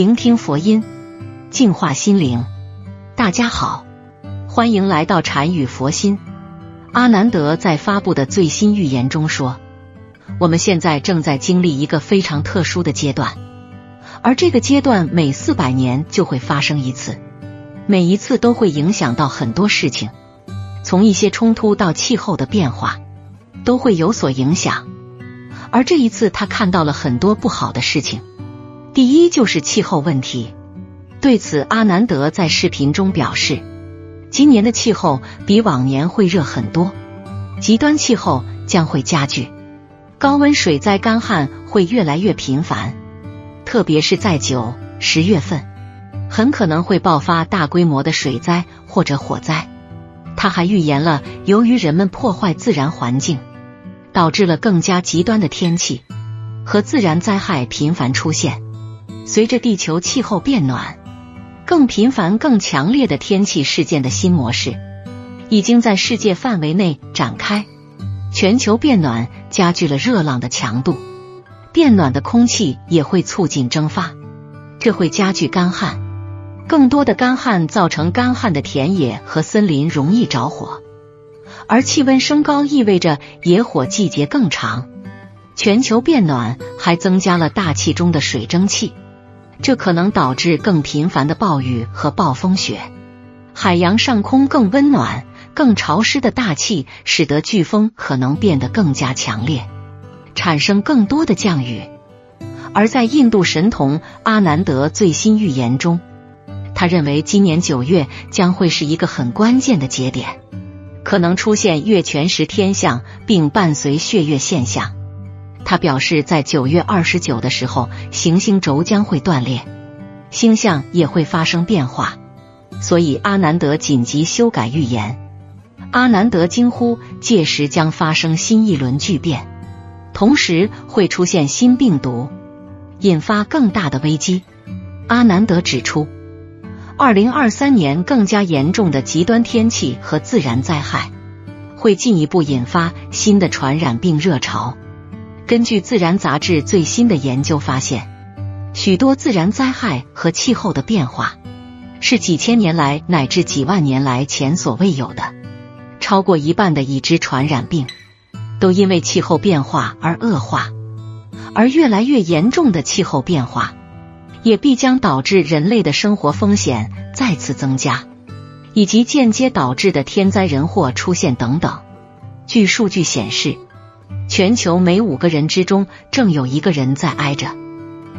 聆听佛音，净化心灵。大家好，欢迎来到禅语佛心。阿南德在发布的最新预言中说，我们现在正在经历一个非常特殊的阶段，而这个阶段每四百年就会发生一次，每一次都会影响到很多事情，从一些冲突到气候的变化，都会有所影响。而这一次，他看到了很多不好的事情。第一就是气候问题。对此，阿南德在视频中表示，今年的气候比往年会热很多，极端气候将会加剧，高温水灾、干旱会越来越频繁，特别是在九、十月份，很可能会爆发大规模的水灾或者火灾。他还预言了，由于人们破坏自然环境。导致了更加极端的天气和自然灾害频繁出现。随着地球气候变暖，更频繁、更强烈的天气事件的新模式已经在世界范围内展开。全球变暖加剧了热浪的强度，变暖的空气也会促进蒸发，这会加剧干旱。更多的干旱造成干旱的田野和森林容易着火。而气温升高意味着野火季节更长，全球变暖还增加了大气中的水蒸气，这可能导致更频繁的暴雨和暴风雪。海洋上空更温暖、更潮湿的大气使得飓风可能变得更加强烈，产生更多的降雨。而在印度神童阿南德最新预言中，他认为今年九月将会是一个很关键的节点。可能出现月全食天象，并伴随血月现象。他表示，在九月二十九的时候，行星轴将会断裂，星象也会发生变化。所以，阿南德紧急修改预言。阿南德惊呼：届时将发生新一轮巨变，同时会出现新病毒，引发更大的危机。阿南德指出。二零二三年更加严重的极端天气和自然灾害会进一步引发新的传染病热潮。根据《自然》杂志最新的研究发现，许多自然灾害和气候的变化是几千年来乃至几万年来前所未有的。超过一半的已知传染病都因为气候变化而恶化，而越来越严重的气候变化。也必将导致人类的生活风险再次增加，以及间接导致的天灾人祸出现等等。据数据显示，全球每五个人之中正有一个人在挨着，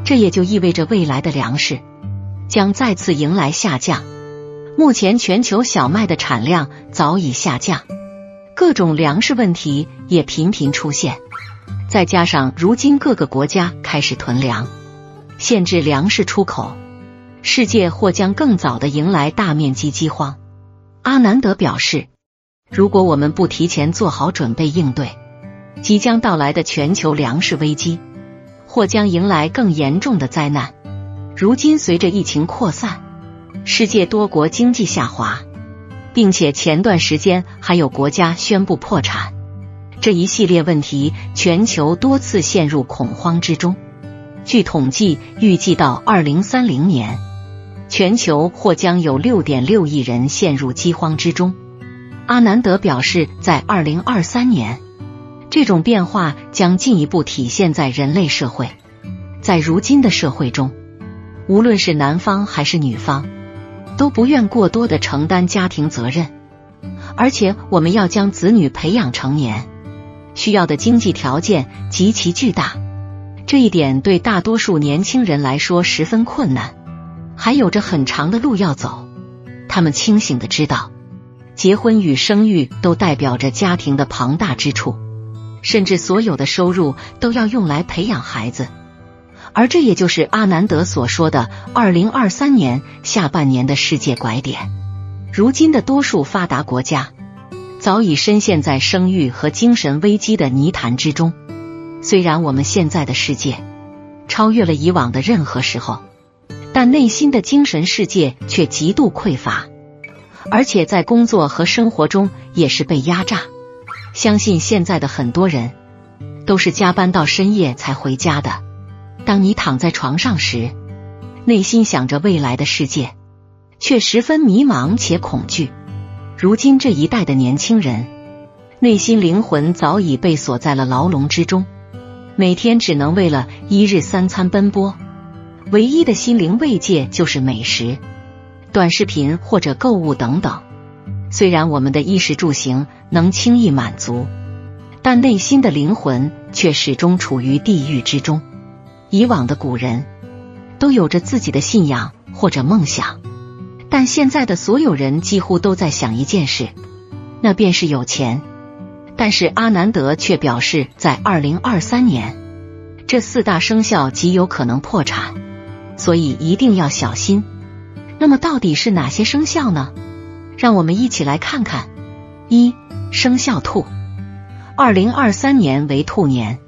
这也就意味着未来的粮食将再次迎来下降。目前全球小麦的产量早已下降，各种粮食问题也频频出现，再加上如今各个国家开始囤粮。限制粮食出口，世界或将更早的迎来大面积饥荒。阿南德表示，如果我们不提前做好准备应对即将到来的全球粮食危机，或将迎来更严重的灾难。如今，随着疫情扩散，世界多国经济下滑，并且前段时间还有国家宣布破产，这一系列问题，全球多次陷入恐慌之中。据统计，预计到二零三零年，全球或将有六点六亿人陷入饥荒之中。阿南德表示，在二零二三年，这种变化将进一步体现在人类社会。在如今的社会中，无论是男方还是女方，都不愿过多的承担家庭责任，而且我们要将子女培养成年，需要的经济条件极其巨大。这一点对大多数年轻人来说十分困难，还有着很长的路要走。他们清醒的知道，结婚与生育都代表着家庭的庞大支出，甚至所有的收入都要用来培养孩子。而这也就是阿南德所说的二零二三年下半年的世界拐点。如今的多数发达国家早已深陷在生育和精神危机的泥潭之中。虽然我们现在的世界超越了以往的任何时候，但内心的精神世界却极度匮乏，而且在工作和生活中也是被压榨。相信现在的很多人都是加班到深夜才回家的。当你躺在床上时，内心想着未来的世界，却十分迷茫且恐惧。如今这一代的年轻人，内心灵魂早已被锁在了牢笼之中，每天只能为了一日三餐奔波，唯一的心灵慰藉就是美食、短视频或者购物等等。虽然我们的衣食住行能轻易满足，但内心的灵魂却始终处于地狱之中。以往的古人。都有着自己的信仰或者梦想，但现在的所有人几乎都在想一件事，那便是有钱。但是阿南德却表示，在二零二三年，这四大生肖极有可能破产，所以一定要小心。那么到底是哪些生肖呢？让我们一起来看看。一生肖兔，二零二三年为兔年，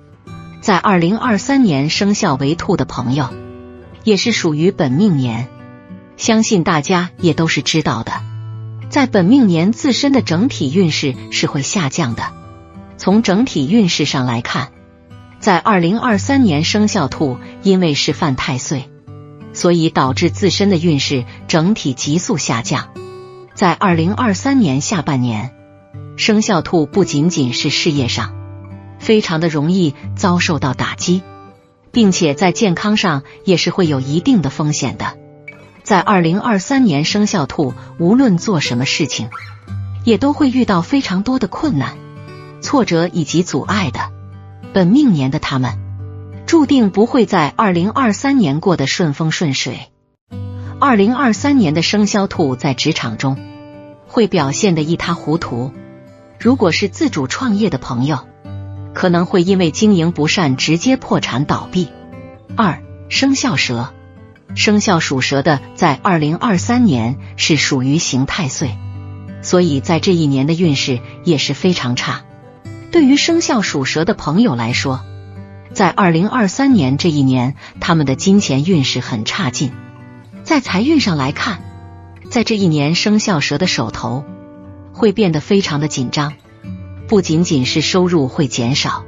在二零二三年生肖为兔的朋友。也是属于本命年，相信大家也都是知道的。在本命年自身的整体运势是会下降的。从整体运势上来看，在二零二三年生肖兔因为是犯太岁，所以导致自身的运势整体急速下降。在二零二三年下半年，生肖兔不仅仅是事业上非常的容易遭受到打击。并且在健康上也是会有一定的风险的。在二零二三年生肖兔，无论做什么事情，也都会遇到非常多的困难、挫折以及阻碍的。本命年的他们，注定不会在二零二三年过得顺风顺水。二零二三年的生肖兔在职场中会表现的一塌糊涂。如果是自主创业的朋友。可能会因为经营不善直接破产倒闭。二生肖蛇，生肖属蛇的在二零二三年是属于刑太岁，所以在这一年的运势也是非常差。对于生肖属蛇的朋友来说，在二零二三年这一年，他们的金钱运势很差劲。在财运上来看，在这一年生肖蛇的手头会变得非常的紧张。不仅仅是收入会减少，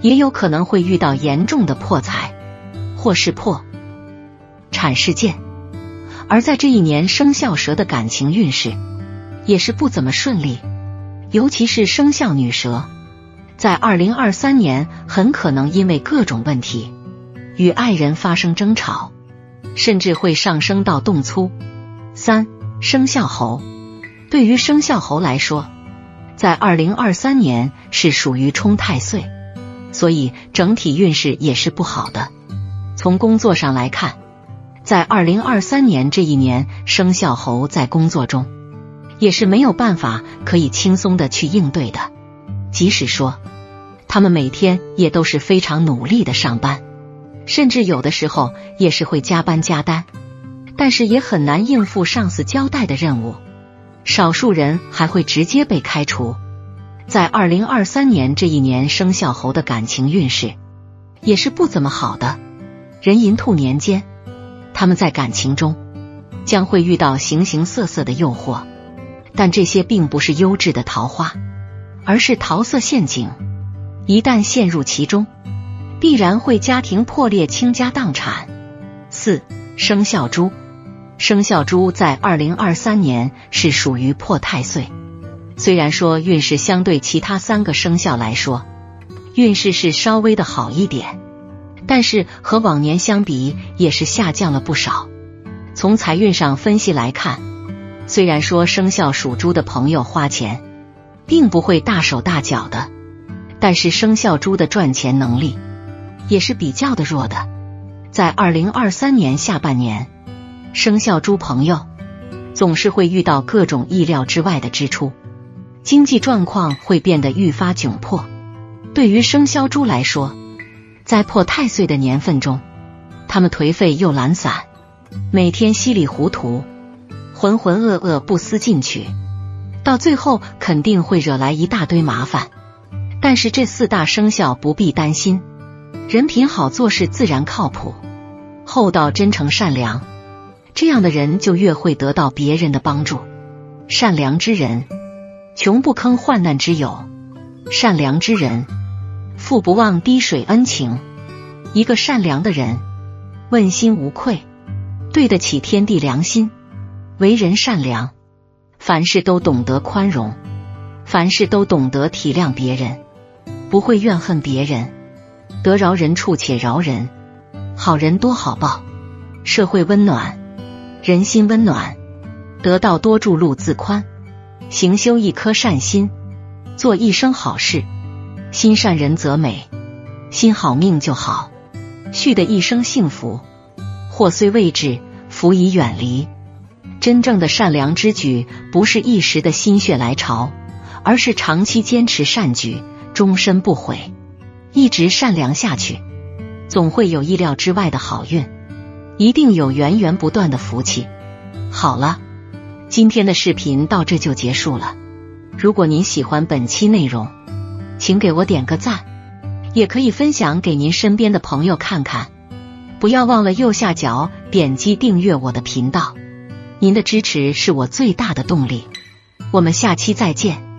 也有可能会遇到严重的破财或是破产事件。而在这一年，生肖蛇的感情运势也是不怎么顺利，尤其是生肖女蛇，在二零二三年很可能因为各种问题与爱人发生争吵，甚至会上升到动粗。三生肖猴，对于生肖猴来说。在二零二三年是属于冲太岁，所以整体运势也是不好的。从工作上来看，在二零二三年这一年，生肖猴在工作中也是没有办法可以轻松的去应对的。即使说他们每天也都是非常努力的上班，甚至有的时候也是会加班加单，但是也很难应付上司交代的任务。少数人还会直接被开除。在二零二三年这一年，生肖猴的感情运势也是不怎么好的。壬寅兔年间，他们在感情中将会遇到形形色色的诱惑，但这些并不是优质的桃花，而是桃色陷阱。一旦陷入其中，必然会家庭破裂、倾家荡产。四生肖猪。生肖猪在二零二三年是属于破太岁，虽然说运势相对其他三个生肖来说，运势是稍微的好一点，但是和往年相比也是下降了不少。从财运上分析来看，虽然说生肖属猪的朋友花钱并不会大手大脚的，但是生肖猪的赚钱能力也是比较的弱的。在二零二三年下半年。生肖猪朋友总是会遇到各种意料之外的支出，经济状况会变得愈发窘迫。对于生肖猪来说，在破太岁的年份中，他们颓废又懒散，每天稀里糊涂、浑浑噩噩、不思进取，到最后肯定会惹来一大堆麻烦。但是这四大生肖不必担心，人品好，做事自然靠谱，厚道、真诚、善良。这样的人就越会得到别人的帮助。善良之人，穷不坑患难之友；善良之人，富不忘滴水恩情。一个善良的人，问心无愧，对得起天地良心，为人善良，凡事都懂得宽容，凡事都懂得体谅别人，不会怨恨别人，得饶人处且饶人，好人多好报，社会温暖，人心温暖，得道多助路自宽，行修一颗善心，做一生好事，心善人则美，心好命就好，续的一生幸福。祸虽未至，福已远离。真正的善良之举，不是一时的心血来潮，而是长期坚持善举，终身不悔，一直善良下去，总会有意料之外的好运，一定有源源不断的福气。好了，今天的视频到这就结束了。如果您喜欢本期内容，请给我点个赞，也可以分享给您身边的朋友看看。不要忘了右下角点击订阅我的频道，您的支持是我最大的动力。我们下期再见。